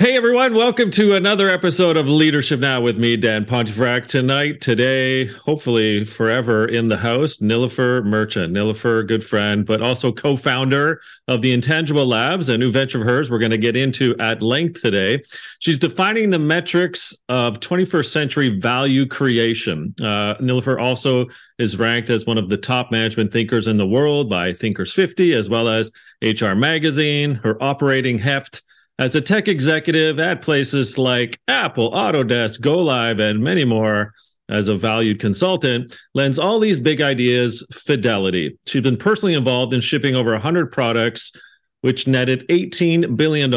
Hey everyone, welcome to another episode of Leadership Now with me, Dan Pontefract. Tonight, today, hopefully forever in the house, Nilofer Merchant. Nilofer, good friend, but also co-founder of the Intangible Labs, a new venture of hers we're going to get into at length today. She's defining the metrics of 21st century value creation. Uh, Nilofer also is ranked as one of the top management thinkers in the world by Thinkers 50, as well as HR Magazine. Her operating heft as a tech executive at places like Apple, Autodesk, GoLive, and many more, as a valued consultant, lends all these big ideas fidelity. She's been personally involved in shipping over 100 products, which netted $18 billion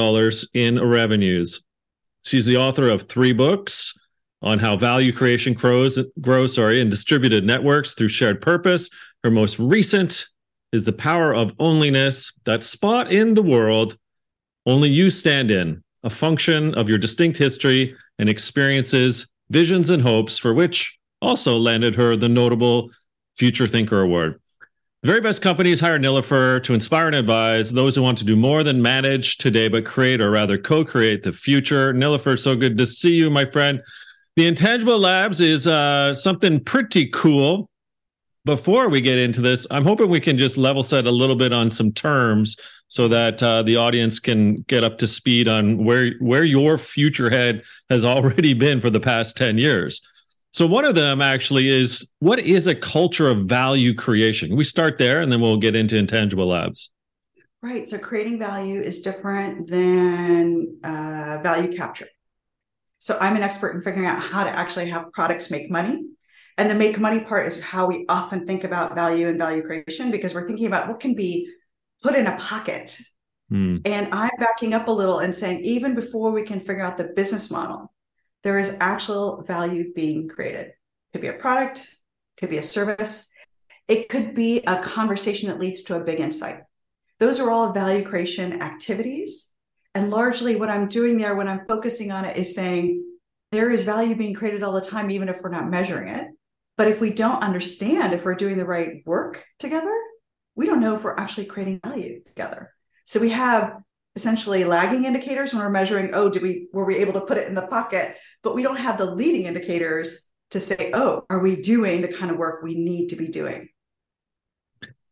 in revenues. She's the author of three books on how value creation grows, grows sorry, in distributed networks through shared purpose. Her most recent is The Power of Onlyness, that spot in the world only you stand in, a function of your distinct history and experiences, visions, and hopes, for which also landed her the notable Future Thinker Award. The very best companies hire Nilofer to inspire and advise those who want to do more than manage today, but create or rather co create the future. Nilofer, so good to see you, my friend. The Intangible Labs is uh, something pretty cool. Before we get into this, I'm hoping we can just level set a little bit on some terms so that uh, the audience can get up to speed on where where your future head has already been for the past 10 years. So one of them actually is what is a culture of value creation? We start there and then we'll get into intangible labs. Right. So creating value is different than uh, value capture. So I'm an expert in figuring out how to actually have products make money. And the make money part is how we often think about value and value creation because we're thinking about what can be put in a pocket. Mm. And I'm backing up a little and saying, even before we can figure out the business model, there is actual value being created. It could be a product, could be a service, it could be a conversation that leads to a big insight. Those are all value creation activities. And largely, what I'm doing there when I'm focusing on it is saying there is value being created all the time, even if we're not measuring it. But if we don't understand if we're doing the right work together, we don't know if we're actually creating value together. So we have essentially lagging indicators when we're measuring, oh, did we were we able to put it in the pocket? But we don't have the leading indicators to say, oh, are we doing the kind of work we need to be doing?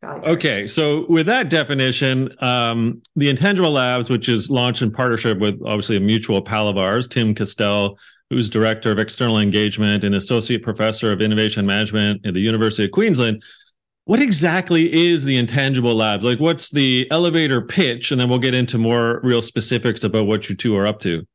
Okay, so with that definition, um, the Intangible Labs, which is launched in partnership with obviously a mutual pal of ours, Tim Kastelle, who's director of external engagement and associate professor of innovation management at the University of Queensland, what exactly is the intangible labs? Like what's the elevator pitch? And then we'll get into more real specifics about what you two are up to.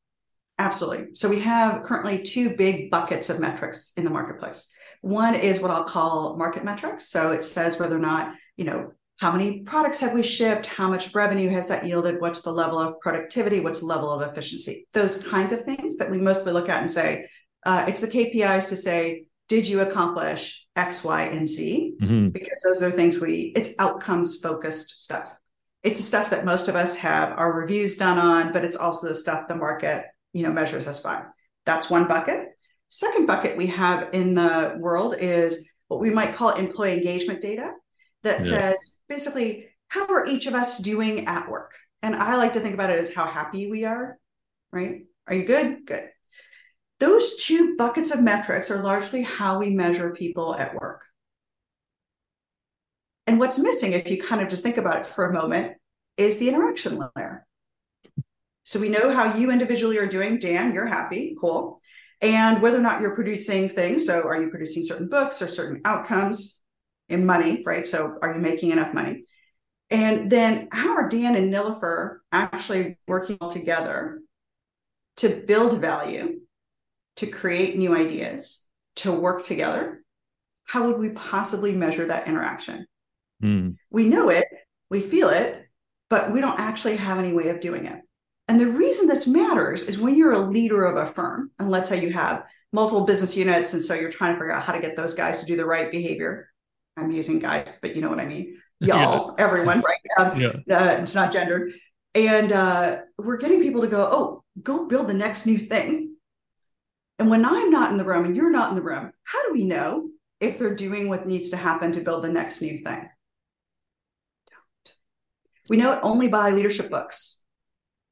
Absolutely. So we have currently two big buckets of metrics in the marketplace. One is what i'll call market metrics. So it says whether or not you know how many products have we shipped how much revenue has that yielded what's the level of productivity what's the level of efficiency those kinds of things that we mostly look at and say uh, it's the kpis to say did you accomplish X, Y, and Z? Mm-hmm. Because those are things we, it's outcomes focused stuff. It's the stuff that most of us have our reviews done on, but it's also the stuff the market, you know, measures us by. That's one bucket. Second bucket we have in the world is what we might call employee engagement data that yeah. says basically how are each of us doing at work? And I like to think about it as how happy we are, right? Are you good? Good. Those two buckets of metrics are largely how we measure people at work. And what's missing, if you kind of just think about it for a moment, is the interaction layer. So we know how you individually are doing. Dan, you're happy, cool. And whether or not you're producing things. So are you producing certain books or certain outcomes in money, right? So are you making enough money? And then how are Dan and Nilofer actually working together to build value to create new ideas, to work together, how would we possibly measure that interaction? Mm. We know it, we feel it, but we don't actually have any way of doing it. And the reason this matters is when you're a leader of a firm, and let's say you have multiple business units, and so you're trying to figure out how to get those guys to do the right behavior. I'm using guys, but you know what I mean. Y'all, yeah. everyone, right? Um, yeah. uh, it's not gendered. And uh, we're getting people to go, oh, go build the next new thing. And when I'm not in the room and you're not in the room, how do we know if they're doing what needs to happen to build the next new thing? Don't. We know it only by leadership books.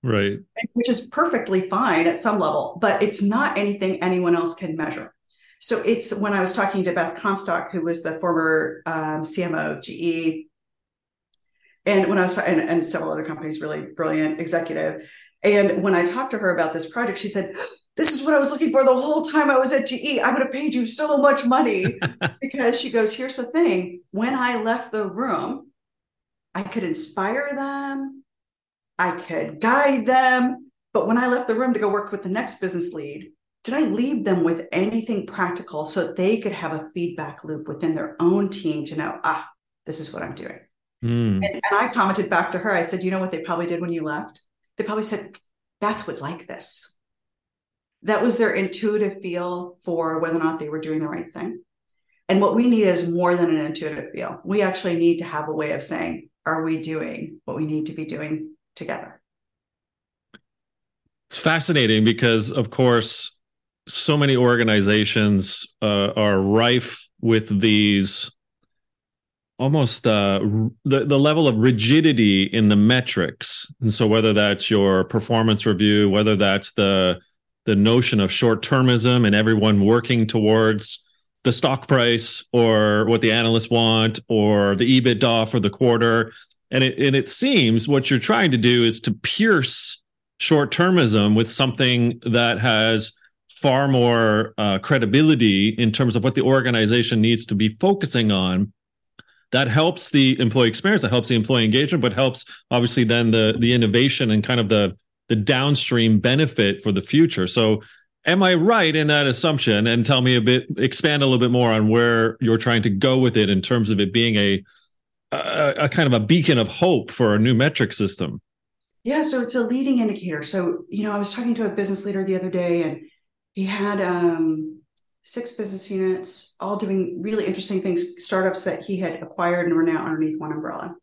Right. Which is perfectly fine at some level, but it's not anything anyone else can measure. So it's when I was talking to Beth Comstock, who was the former um, CMO of GE, and when I was and, and several other companies, really brilliant executive. And when I talked to her about this project, she said, This is what I was looking for the whole time I was at GE. I would have paid you so much money because she goes, Here's the thing when I left the room, I could inspire them, I could guide them. But when I left the room to go work with the next business lead, did I leave them with anything practical so they could have a feedback loop within their own team to know, ah, this is what I'm doing? Mm. And, and I commented back to her, I said, you know what they probably did when you left? They probably said, Beth would like this. That was their intuitive feel for whether or not they were doing the right thing. And what we need is more than an intuitive feel. We actually need to have a way of saying, are we doing what we need to be doing together? It's fascinating because, of course, so many organizations uh, are rife with these almost uh, the the level of rigidity in the metrics, and so whether that's your performance review, whether that's the the notion of short termism and everyone working towards the stock price or what the analysts want or the EBITDA for the quarter, and it and it seems what you're trying to do is to pierce short termism with something that has far more uh, credibility in terms of what the organization needs to be focusing on. That helps the employee experience that helps the employee engagement but helps obviously then the the innovation and kind of the the downstream benefit for the future. So am i right in that assumption? And tell me a bit expand a little bit more on where you're trying to go with it in terms of it being a a, a kind of a beacon of hope for a new metric system. Yeah so it's a leading indicator. So you know i was talking to a business leader the other day and he had um six business units, all doing really interesting things, startups that he had acquired and were now underneath one umbrella.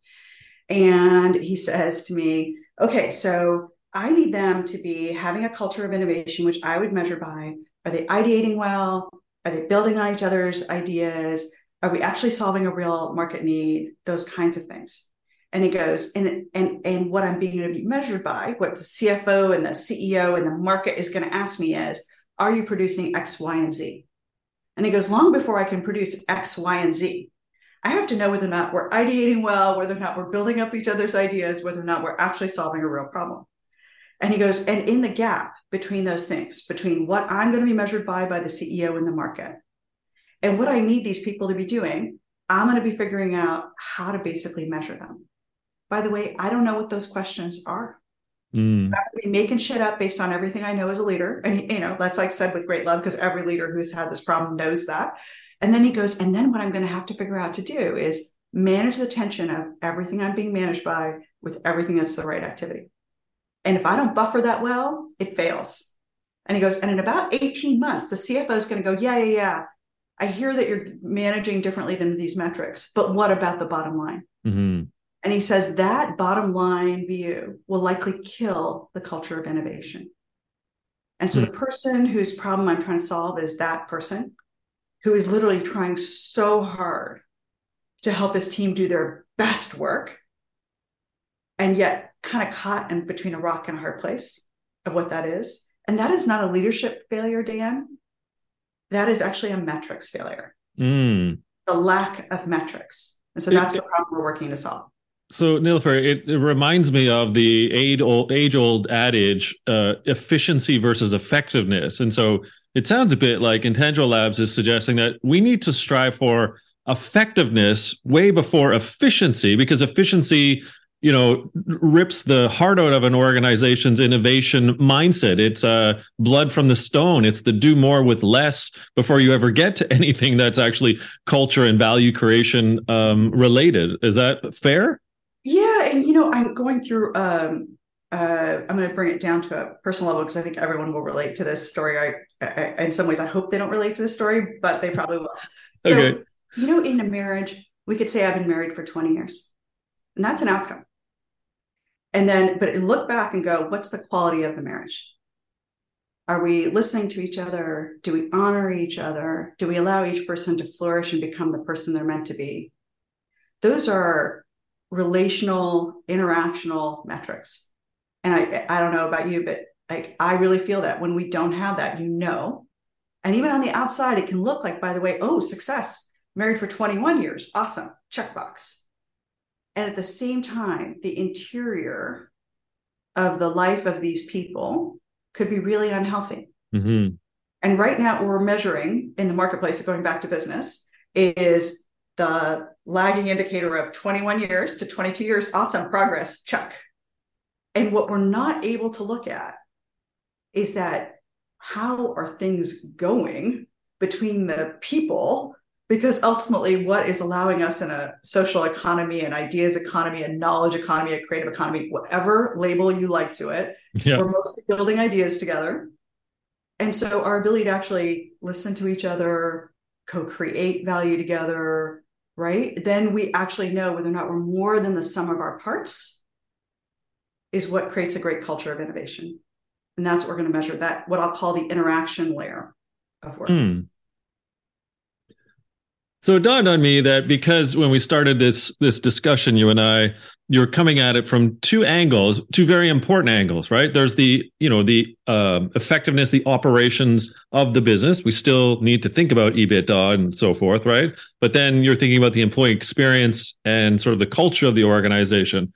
And he says to me, okay, so I need them to be having a culture of innovation, which I would measure by are they ideating well? Are they building on each other's ideas? Are we actually solving a real market need? Those kinds of things. And he goes, and and and what I'm being to be measured by, what the CFO and the CEO and the market is going to ask me is, are you producing X, Y, and Z? And he goes, long before I can produce X, Y, and Z, I have to know whether or not we're ideating well, whether or not we're building up each other's ideas, whether or not we're actually solving a real problem. And he goes, and in the gap between those things, between what I'm going to be measured by by the CEO in the market and what I need these people to be doing, I'm going to be figuring out how to basically measure them. By the way, I don't know what those questions are. Mm. be making shit up based on everything I know as a leader. And, you know, that's like said with great love, because every leader who's had this problem knows that. And then he goes, and then what I'm going to have to figure out to do is manage the tension of everything I'm being managed by with everything that's the right activity. And if I don't buffer that well, it fails. And he goes, and in about 18 months, the CFO is going to go, yeah, yeah, yeah. I hear that you're managing differently than these metrics, but what about the bottom line? Mm-hmm. And he says that bottom line view will likely kill the culture of innovation. And so mm. the person whose problem I'm trying to solve is that person who is literally trying so hard to help his team do their best work and yet kind of caught in between a rock and a hard place of what that is. And that is not a leadership failure, Dan. That is actually a metrics failure. Mm. The lack of metrics. And so that's it, the problem we're working to solve so Nilofer, it, it, reminds me of the age old, age old adage, uh, efficiency versus effectiveness. And so it sounds a bit like Intangible Labs is suggesting that we need to strive for effectiveness way before efficiency, because efficiency, you know, rips the heart out of an organization's innovation mindset. It's uh, blood from the stone. It's the do more with less before you ever get to anything that's actually culture and value creation um, related. Is that fair? Yeah, and you know, I'm going through. Um, uh, I'm going to bring it down to a personal level because I think everyone will relate to this story. I, I, in some ways, I hope they don't relate to this story, but they probably will. So, okay. you know, in a marriage, we could say I've been married for 20 years, and that's an outcome. And then, but look back and go, what's the quality of the marriage? Are we listening to each other? Do we honor each other? Do we allow each person to flourish and become the person they're meant to be? Those are relational, interactional metrics. And I I don't know about you, but like I really feel that when we don't have that, you know, and even on the outside, it can look like, by the way, oh, success, married for 21 years, awesome, checkbox. And at the same time, the interior of the life of these people could be really unhealthy. Mm-hmm. And right now, we're measuring in the marketplace, of going back to business, is the lagging indicator of 21 years to 22 years. Awesome progress, check. And what we're not able to look at is that how are things going between the people because ultimately what is allowing us in a social economy an ideas economy a knowledge economy a creative economy whatever label you like to it yeah. we're mostly building ideas together and so our ability to actually listen to each other co-create value together right? Then we actually know whether or not we're more than the sum of our parts is what creates a great culture of innovation. And that's what we're going to measure that what i'll call the interaction layer of work. Mm. So it dawned on me that because when we started this this discussion you and i you're coming at it from two angles two very important angles right? There's the you know the uh, effectiveness the operations of the business. We still need to think about ebitda and so forth right? But then you're thinking about the employee experience and sort of the culture of the organization.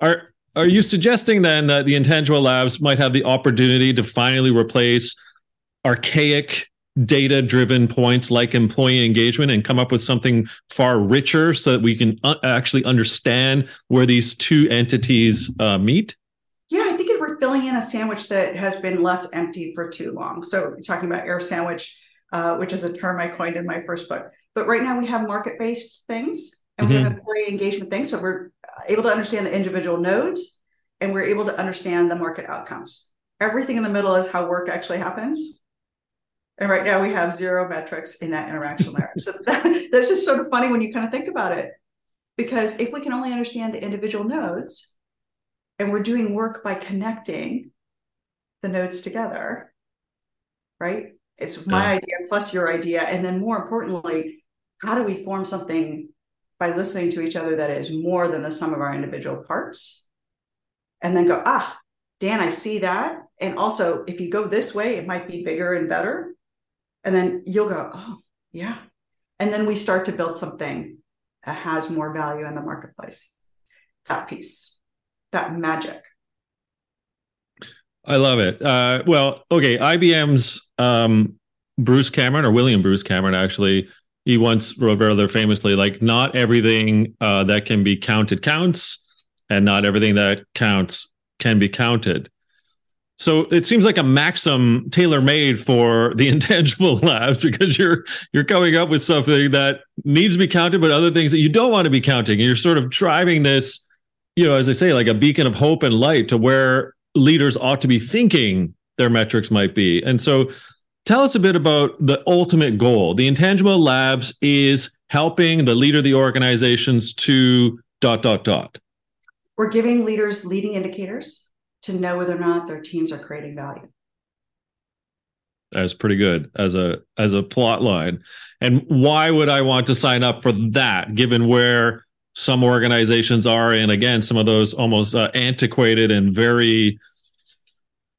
Are are you suggesting then that the intangible labs might have the opportunity to finally replace archaic data driven points like employee engagement and come up with something far richer so that we can uh, actually understand where these two entities uh, meet? Yeah, I think we're filling in a sandwich that has been left empty for too long. So, talking about air sandwich, uh, which is a term I coined in my first book. But right now we have market based things and mm-hmm. we have mm-hmm. employee engagement things. So, we're able to understand the individual nodes and we're able to understand the market outcomes. Everything in the middle is how work actually happens. And right now we have zero metrics in that interaction layer. So that, that's just sort of funny when you kind of think about it. Because if we can only understand the individual nodes and we're doing work by connecting the nodes together, right? It's my yeah. idea plus your idea. And then more importantly, how do we form something by listening to each other that is more than the sum of our individual parts? And then go, ah, Dan, I see that. And also, if you go this way, it might be bigger and better. And then you'll go, oh, yeah. And then we start to build something that has more value in the marketplace. That piece, that magic. I love it. Uh, well, okay. IBM's um, Bruce Cameron or William Bruce Cameron actually, he once wrote rather famously, like, not everything uh, that can be counted counts, and not everything that counts can be counted. So it seems like a maxim tailor made for the intangible labs because you're you're coming up with something that needs to be counted, but other things that you don't want to be counting. And you're sort of driving this, you know, as I say, like a beacon of hope and light to where leaders ought to be thinking their metrics might be. And so tell us a bit about the ultimate goal. The intangible labs is helping the leader of the organizations to dot dot dot. We're giving leaders leading indicators to know whether or not their teams are creating value. That's pretty good as a as a plot line. And why would I want to sign up for that given where some organizations are and again some of those almost uh, antiquated and very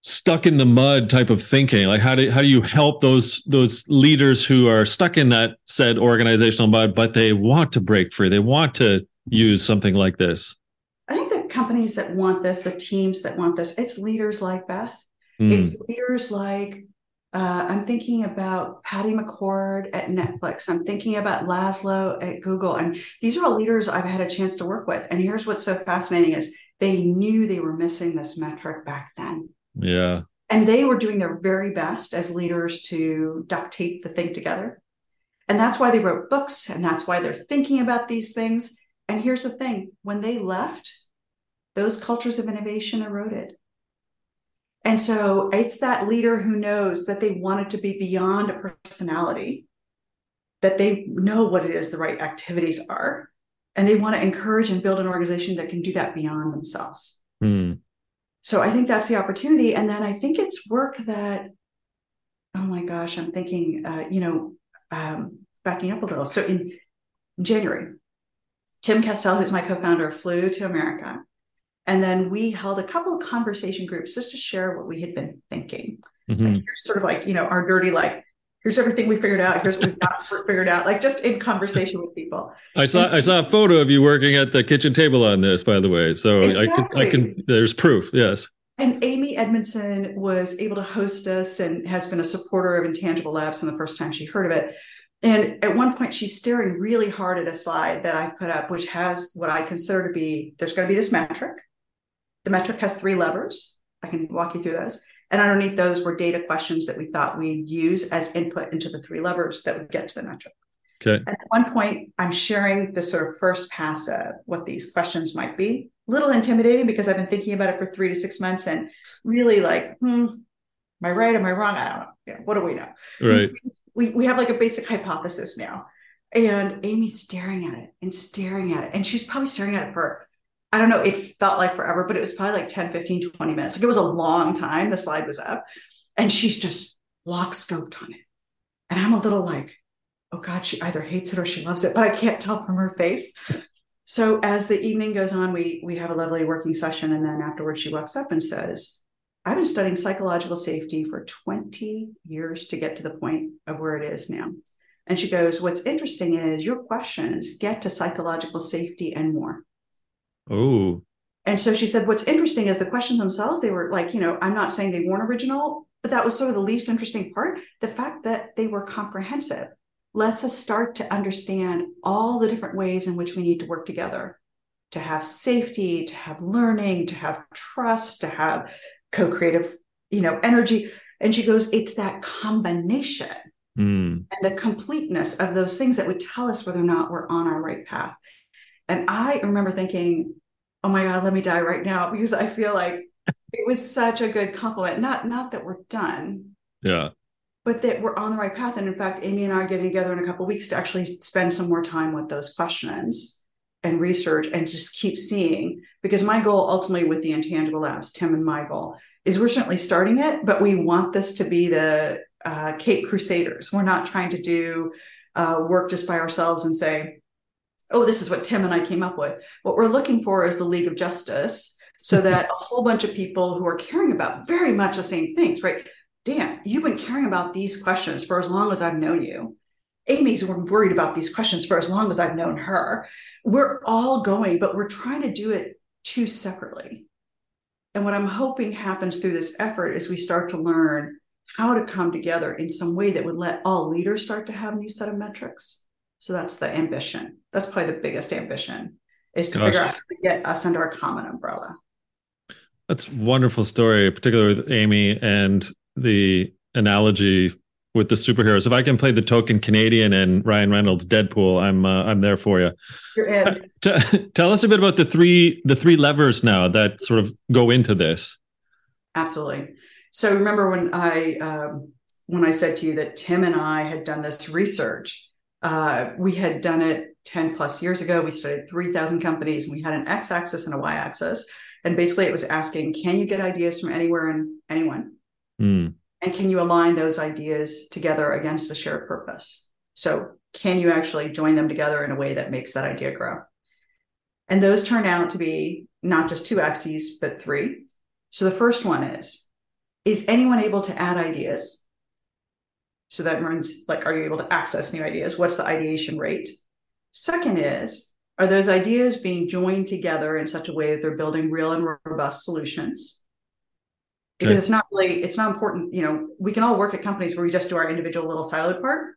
stuck in the mud type of thinking like how do how do you help those those leaders who are stuck in that said organizational mud but they want to break free they want to use something like this companies that want this, the teams that want this. It's leaders like Beth. Mm. It's leaders like uh, I'm thinking about Patty McCord at Netflix. I'm thinking about Laszlo at Google. And these are all leaders I've had a chance to work with. And here's what's so fascinating is they knew they were missing this metric back then. Yeah. And they were doing their very best as leaders to duct tape the thing together. And that's why they wrote books and that's why they're thinking about these things. And here's the thing when they left, those cultures of innovation eroded. And so it's that leader who knows that they want it to be beyond a personality, that they know what it is the right activities are, and they want to encourage and build an organization that can do that beyond themselves. Mm. So I think that's the opportunity. And then I think it's work that, oh my gosh, I'm thinking, uh, you know, um, backing up a little. So in January, Tim Kastelle, who's my co founder, flew to America And then we held a couple of conversation groups just to share what we had been thinking. Mhm. Like, here's sort of like, you know, our dirty, like, here's everything we figured out. Here's what we've not figured out, like just in conversation with people. I saw I saw a photo of you working at the kitchen table on this, by the way. So I can I can there's proof. Yes. And Amy Edmondson was able to host us and has been a supporter of Intangible Labs from the first time she heard of it. And at one point, she's staring really hard at a slide that I've put up, which has what I consider to be there's going to be this metric. The metric has three levers. I can walk you through those. And underneath those were data questions that we thought we'd use as input into the three levers that would get to the metric. Okay. At one point, I'm sharing the sort of first pass of what these questions might be. A little intimidating because I've been thinking about it for three to six months and really like, hmm, am I right? Am I wrong? I don't know. Yeah, what do we know? Right. We, we have like a basic hypothesis now. And Amy's staring at it and staring at it. And she's probably staring at it for, I don't know, it felt like forever, but it was probably like 10, 15, 20 minutes. Like it was a long time. The slide was up. And she's just lock scoped on it. And I'm a little like, oh God, she either hates it or she loves it, but I can't tell from her face. So as the evening goes on, we we have a lovely working session, and then afterwards she walks up and says, "I've been studying psychological safety for 20 years to get to the point of where it is now." And she goes, "What's interesting is your questions get to psychological safety and more." Oh. And so she said, what's interesting is the questions themselves, they were like, you know, I'm not saying they weren't original, but that was sort of the least interesting part. The fact that they were comprehensive lets us start to understand all the different ways in which we need to work together to have safety, to have learning, to have trust, to have co creative, you know, energy. And she goes, it's that combination Hmm. and the completeness of those things that would tell us whether or not we're on our right path. And I remember thinking, oh my God, let me die right now because I feel like it was such a good compliment. Not not that we're done, Yeah. but that we're on the right path. And in fact, Amy and I are getting together in a couple of weeks to actually spend some more time with those questions and research and just keep seeing. Because my goal ultimately with the intangible labs, Tim and my goal, is we're certainly starting it, but we want this to be the uh, Cape Crusaders. We're not trying to do uh, work just by ourselves and say, oh, this is what Tim and I came up with. What we're looking for is the League of Justice so that a whole bunch of people who are caring about very much the same things, right? Dan, you've been caring about these questions for as long as I've known you. Amy's worried about these questions for as long as I've known her. We're all going, but we're trying to do it two separately. And what I'm hoping happens through this effort is we start to learn how to come together in some way that would let all leaders start to have a new set of metrics. So that's the ambition. That's probably the biggest ambition is to Gosh. figure out how to get us under a common umbrella. That's a wonderful story, particularly with Amy and the analogy with the superheroes. If I can play the token Canadian and Ryan Reynolds Deadpool, I'm uh, I'm there for you. You're in. T- tell us a bit about the three the three levers now that sort of go into this. Absolutely. So remember when I um, when I said to you that Tim and I had done this research, uh, we had done it 10 plus years ago. We studied 3,000 companies and we had an x axis and a y axis. And basically, it was asking, can you get ideas from anywhere and anyone? Hmm. And can you align those ideas together against a shared purpose? So, can you actually join them together in a way that makes that idea grow? And those turn out to be not just two axes, but three. So, the first one is Is anyone able to add ideas? So, that means like, are you able to access new ideas? What's the ideation rate? Second is, are those ideas being joined together in such a way that they're building real and robust solutions? because Okay. it's not really it's not important you know we can all work at companies where we just do our individual little siloed part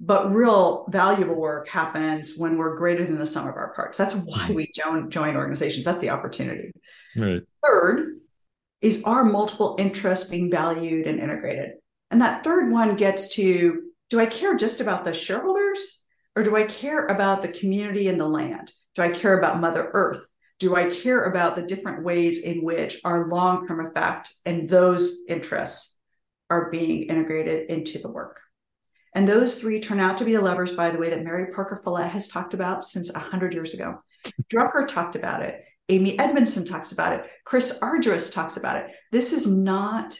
but real valuable work happens when we're greater than the sum of our parts that's why mm-hmm. we join join organizations that's the opportunity Right. third is our multiple interests being valued and integrated and that third one gets to do i care just about the shareholders or do i care about the community and the land do i care about mother earth do I care about the different ways in which our long term effect and those interests are being integrated into the work? And those three turn out to be the levers, by the way, that Mary Parker Follett has talked about since 100 years ago. Drucker talked about it. Amy Edmondson talks about it. Chris Argyris talks about it. This is not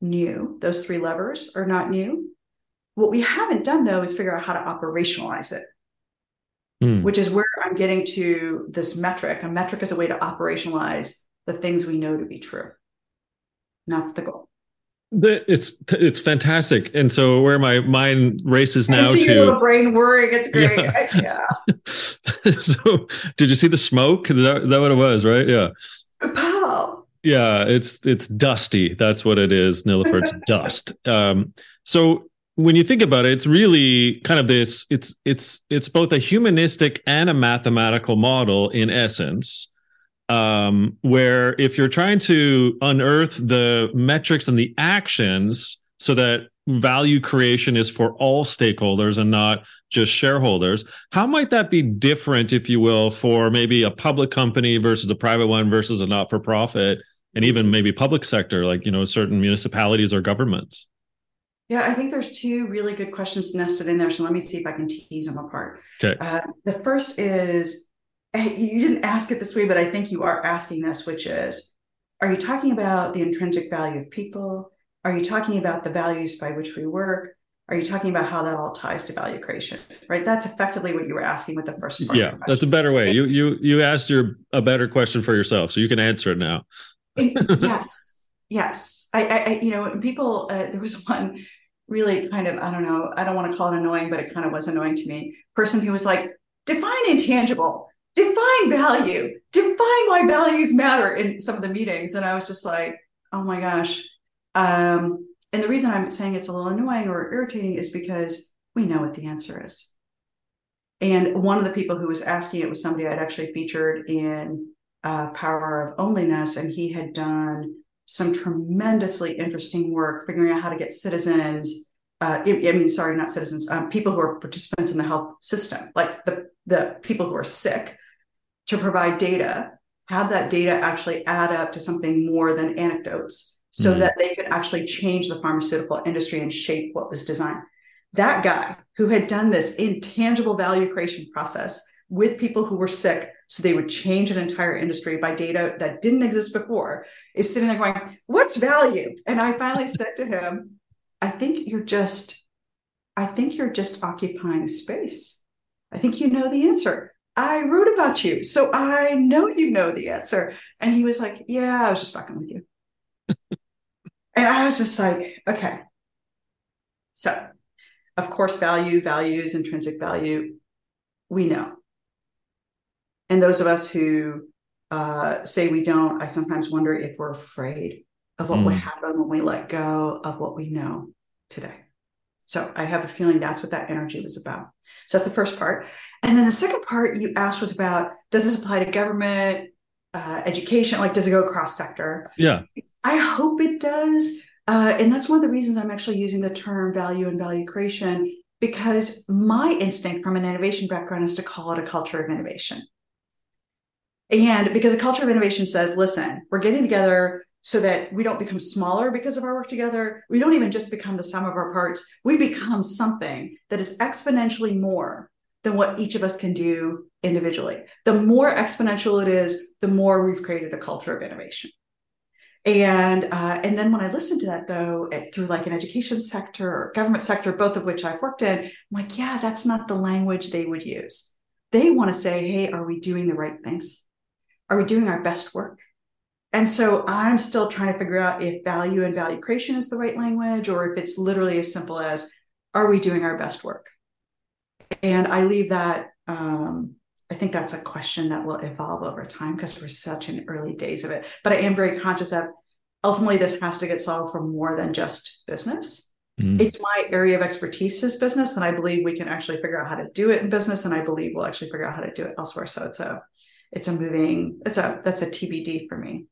new. Those three levers are not new. What we haven't done, though, is figure out how to operationalize it. mm. which is where I'm getting to this metric. A metric is a way to operationalize the things we know to be true. And that's the goal. It's it's fantastic, and so where my mind races now to your little brain worrying. It's great. Yeah. yeah. so, did you see the smoke? Is that, that what it was? Right? Yeah. Wow. Yeah, it's it's dusty. That's what it is, Nilofer. It's dust. Um, so when you think about it, it's really kind of this. It's it's it's both a humanistic and a mathematical model in essence um, where if you're trying to unearth the metrics and the actions so that value creation is for all stakeholders and not just shareholders, how might that be different, if you will, for maybe a public company versus a private one versus a not for profit? And even maybe public sector, like you know, certain municipalities or governments. Yeah, I think there's two really good questions nested in there. So let me see if I can tease them apart. Okay. Uh, the first is you didn't ask it this way, but I think you are asking this, which is are you talking about the intrinsic value of people? Are you talking about the values by which we work? Are you talking about how that all ties to value creation? Right. That's effectively what you were asking with the first part. Yeah, that's a better way. You you you asked your a better question for yourself, so you can answer it now. yes, yes. I, I, you know, people. Uh, there was one really kind of I don't know. I don't want to call it annoying, but it kind of was annoying to me. Person who was like, define intangible define value, define why values matter in some of the meetings. And I was just like, oh my gosh. Um, and the reason I'm saying it's a little annoying or irritating is because we know what the answer is. And one of the people who was asking it was somebody I'd actually featured in uh, Power of Onlyness, and he had done some tremendously interesting work figuring out how to get citizens. Uh, I, mean, sorry, not citizens, um, people who are participants in the health system, like the the people who are sick, to provide data, have that data actually add up to something more than anecdotes so mm-hmm. that they could actually change the pharmaceutical industry and shape what was designed. That guy who had done this intangible value creation process with people who were sick so they would change an entire industry by data that didn't exist before is sitting there going what's value and i finally said to him i think you're just i think you're just occupying space i think you know the answer I wrote about you, so I know you know the answer. And he was like, Yeah, I was just fucking with you. and I was just like, Okay. So, of course, value, values, intrinsic value, we know. And those of us who uh, say we don't, I sometimes wonder if we're afraid of what mm. will happen when we let go of what we know today. So I have a feeling that's what that energy was about. So that's the first part. And then the second part you asked was about does this apply to government, uh, education? Like, does it go across sector? Yeah. I hope it does. Uh, and that's one of the reasons I'm actually using the term value and value creation because my instinct from an innovation background is to call it a culture of innovation. And because a culture of innovation says, listen, we're getting together so that we don't become smaller because of our work together. We don't even just become the sum of our parts. We become something that is exponentially more than what each of us can do individually. The more exponential it is, the more we've created a culture of innovation. And uh, and then when I listen to that though, it, through like an education sector or government sector, both of which I've worked in, I'm like, yeah, that's not the language they would use. They want to say, hey, are we doing the right things? Are we doing our best work? And so I'm still trying to figure out if value and value creation is the right language, or if it's literally as simple as, are we doing our best work? And I leave that, um, I think that's a question that will evolve over time because we're such in early days of it. But I am very conscious that ultimately this has to get solved for more than just business. Mm. It's my area of expertise is business, and I believe we can actually figure out how to do it in business, and I believe we'll actually figure out how to do it elsewhere. So it's a it's a moving, it's a that's a TBD for me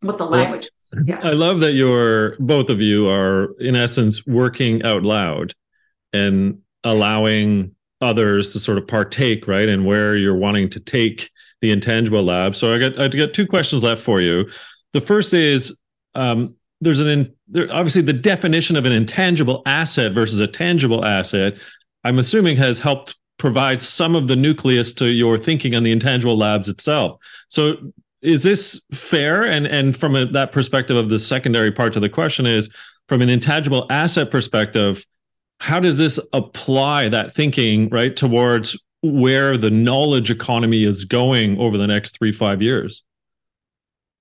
what the language well, yeah i love that you're both of you are in essence working out loud and allowing others to sort of partake right and where you're wanting to take the intangible lab. So i got i got two questions left for you. The first is um, there's an in, there, obviously the definition of an intangible asset versus a tangible asset i'm assuming has helped provide some of the nucleus to your thinking on the intangible labs itself. So is this fair? And and from a, that perspective of the secondary part to the question is from an intangible asset perspective how does this apply that thinking right towards where the knowledge economy is going over the next three, five years.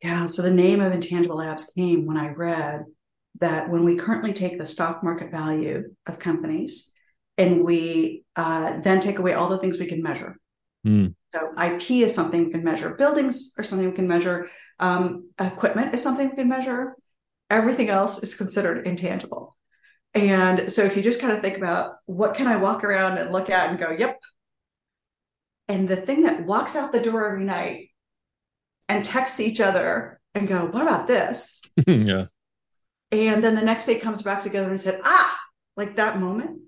Yeah. So the name of Intangible Labs came when I read that when we currently take the stock market value of companies and we uh, then take away all the things we can measure. Mm. So IP is something we can measure. Buildings are something we can measure. Um, equipment is something we can measure. Everything else is considered intangible. And so if you just kind of think about what can I walk around and look at and go, yep. And the thing that walks out the door every night and texts each other and go, what about this? yeah. And then the next day comes back together and said, ah, like that moment,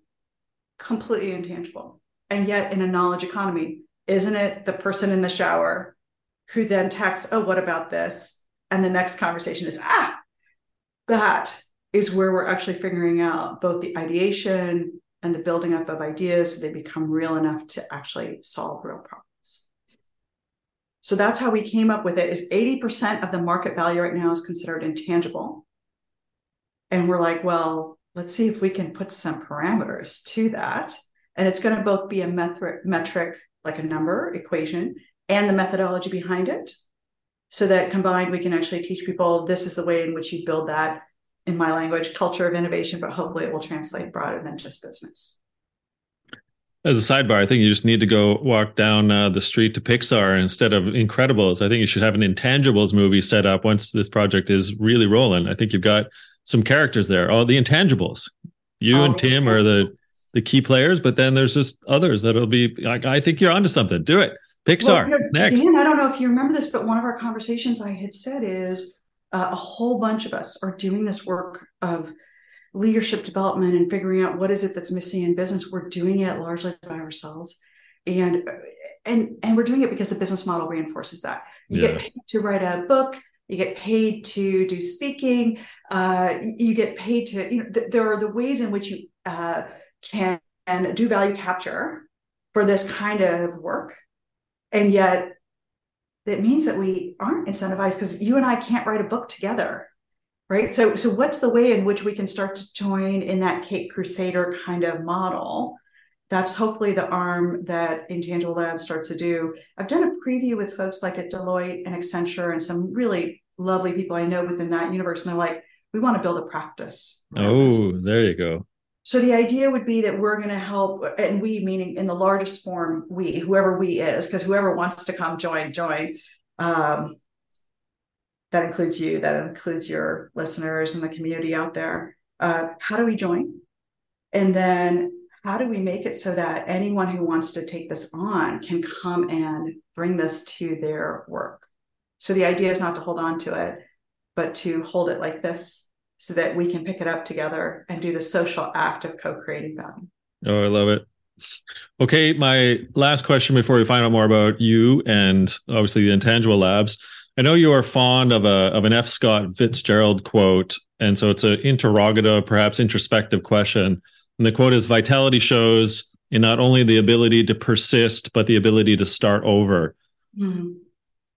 completely intangible. And yet in a knowledge economy, isn't it the person in the shower who then texts, oh, what about this? And the next conversation is, ah, that is where we're actually figuring out both the ideation and the building up of ideas so they become real enough to actually solve real problems. So that's how we came up with it is 80% of the market value right now is considered intangible. And we're like, well, let's see if we can put some parameters to that. And it's going to both be a metric, metric like a number equation and the methodology behind it. So that combined, we can actually teach people this is the way in which you build that in my language, culture of innovation, but hopefully it will translate broader than just business. As a sidebar, I think you just need to go walk down uh, the street to Pixar instead of Incredibles. I think you should have an Intangibles movie set up once this project is really rolling. I think you've got some characters there. Oh, the Intangibles. You and Tim are the the key players, but then there's just others that'll be. Like, I think you're onto something. Do it. Pixar well, next. Dan, I don't know if you remember this, but one of our conversations I had said is uh, a whole bunch of us are doing this work of leadership development and figuring out what is it that's missing in business. We're doing it largely by ourselves. And and and we're doing it because the business model reinforces that. You yeah. get paid to write a book. You get paid to do speaking. Uh, you get paid to you know th- there are the ways in which you uh, can do value capture for this kind of work. And yet that means that we aren't incentivized because you and I can't write a book together. Right. So, so what's the way in which we can start to join in that Caped Crusader kind of model? That's hopefully the arm that Intangible Labs starts to do. I've done a preview with folks like at Deloitte and Accenture and some really lovely people I know within that universe. And they're like, we want to build a practice. Oh, there you go. So the idea would be that we're going to help, and we meaning in the largest form, we, whoever we is, because whoever wants to come join, join. Um, that includes you, that includes your listeners and the community out there. Uh, how do we join? And then how do we make it so that anyone who wants to take this on can come and bring this to their work? So the idea is not to hold on to it, but to hold it like this so that we can pick it up together and do the social act of co-creating value. Oh, I love it. Okay, my last question before we find out more about you and obviously the Intangible Labs. I know you are fond of a of an F. Scott Fitzgerald quote, and so it's an interrogative, perhaps introspective question. And the quote is: "Vitality shows in not only the ability to persist, but the ability to start over." Mm-hmm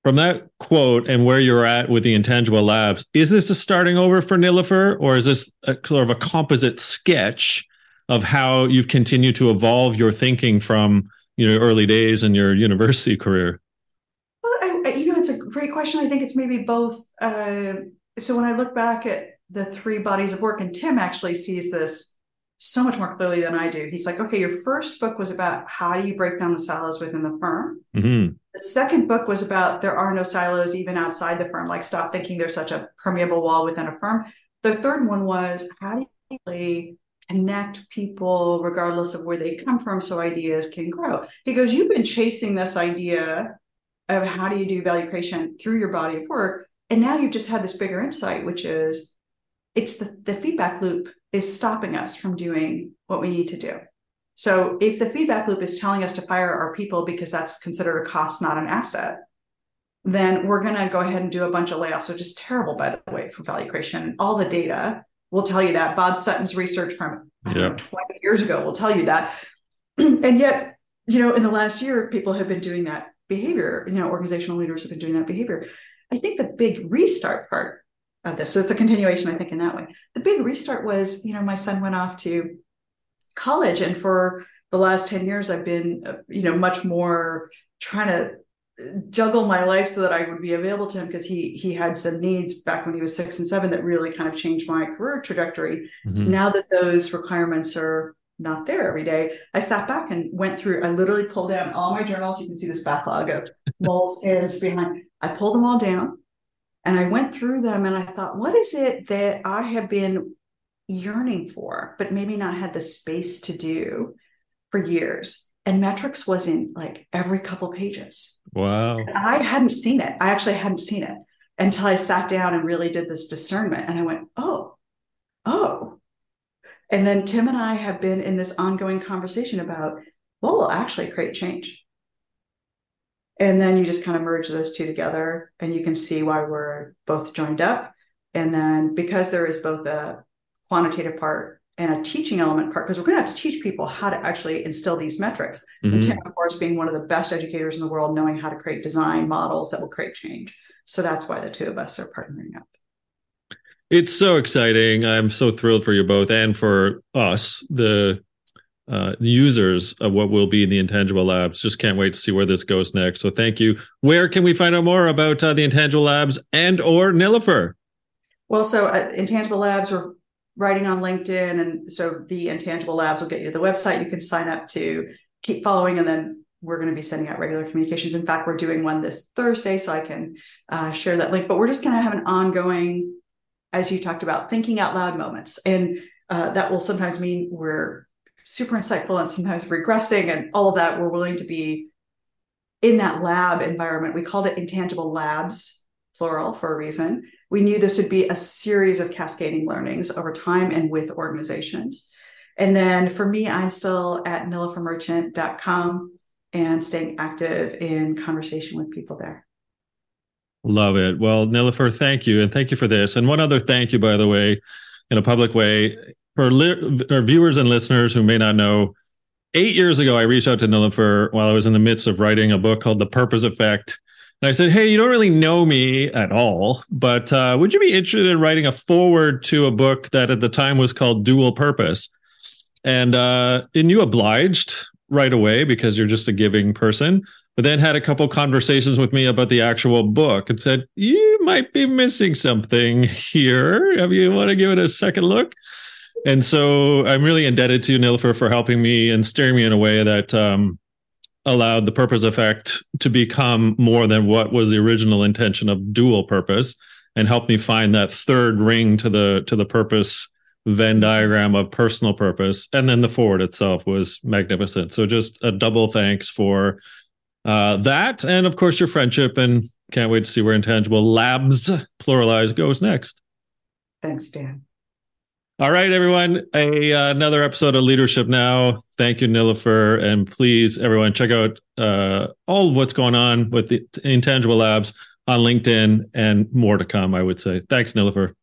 from that quote and where you're at with the intangible labs, is this a starting over for Nilofer, or is this a, sort of a composite sketch of how you've continued to evolve your thinking from you know early days in your university career? Well, I, you know, it's a great question. I think it's maybe both. Uh, so when I look back at the three bodies of work, and Tim actually sees this so much more clearly than I do. He's like, okay, your first book was about how do you break down the silos within the firm. Mm-hmm. The second book was about there are no silos even outside the firm, like stop thinking there's such a permeable wall within a firm. The third one was how do you really connect people regardless of where they come from so ideas can grow. He goes, you've been chasing this idea of how do you do value creation through your body of work. And now you've just had this bigger insight, which is it's the, the feedback loop is stopping us from doing what we need to do. So if the feedback loop is telling us to fire our people because that's considered a cost, not an asset, then we're going to go ahead and do a bunch of layoffs, which is terrible, by the way, for value creation. All the data will tell you that. Bob Sutton's research from yep. know, 20 years ago will tell you that. and yet, you know, in the last year, people have been doing that behavior. You know, organizational leaders have been doing that behavior. I think the big restart part of this. So it's a continuation, I think, in that way. The big restart was, you know, my son went off to college, and for the last 10 years I've been, uh, you know, much more trying to juggle my life so that I would be available to him because he he had some needs back when he was six and seven that really kind of changed my career trajectory. Mm-hmm. Now that those requirements are not there every day, I sat back and went through. I literally pulled down all my journals. You can see this backlog of moles and behind. I pulled them all down, and I went through them, and I thought, what is it that I have been yearning for, but maybe not had the space to do for years? and metrics was in like every couple pages. Wow. And I hadn't seen it. I actually hadn't seen it until I sat down and really did this discernment. And I went, oh, oh. And then Tim and I have been in this ongoing conversation about what will actually create change. And then you just kind of merge those two together and you can see why we're both joined up. And then because there is both a quantitative part and a teaching element part because we're going to have to teach people how to actually instill these metrics. Mm-hmm. And Tim, of course, being one of the best educators in the world, knowing how to create design models that will create change. So that's why the two of us are partnering up. It's so exciting. I'm so thrilled for you both and for us, the uh, users of what will be in the Intangible Labs. Just can't wait to see where this goes next. So thank you. Where can we find out more about uh, the Intangible Labs and or Nilofer? Well, so at Intangible Labs, we're writing on LinkedIn. And so the Intangible Labs will get you to the website. You can sign up to keep following, and then we're going to be sending out regular communications. In fact, we're doing one this Thursday, so I can uh, share that link. But we're just going to have an ongoing, as you talked about, thinking out loud moments. And uh, that will sometimes mean we're super insightful and sometimes regressing and all of that. We're willing to be in that lab environment. We called it Intangible Labs, plural, for a reason we knew this would be a series of cascading learnings over time and with organizations. And then for me, I'm still at nilofermerchant.com and staying active in conversation with people there. Love it. Well, Nilofer, thank you. And thank you for this. And one other thank you, by the way, in a public way, for li- our viewers and listeners who may not know, eight years ago, I reached out to Nilofer while I was in the midst of writing a book called The Purpose Effect and I said, Hey, you don't really know me at all, but uh, would you be interested in writing a foreword to a book that at the time was called Dual Purpose? And uh, and you obliged right away because you're just a giving person, but then had a couple conversations with me about the actual book and said, You might be missing something here. Have you want to give it a second look? And so I'm really indebted to Nilofer for helping me and steering me in a way that um, allowed the purpose effect to become more than what was the original intention of dual purpose and helped me find that third ring to the to the purpose Venn diagram of personal purpose. And then the foreword itself was magnificent. So just a double thanks for uh, that. And of course, your friendship. And can't wait to see where Intangible Labs, pluralized, goes next. Thanks, Dan. All right, everyone. A uh, another episode of Leadership Now. Thank you, Nilofer, and please, everyone, check out uh, all of what's going on with the Intangible Labs on LinkedIn and more to come. I would say. Thanks, Nilofer.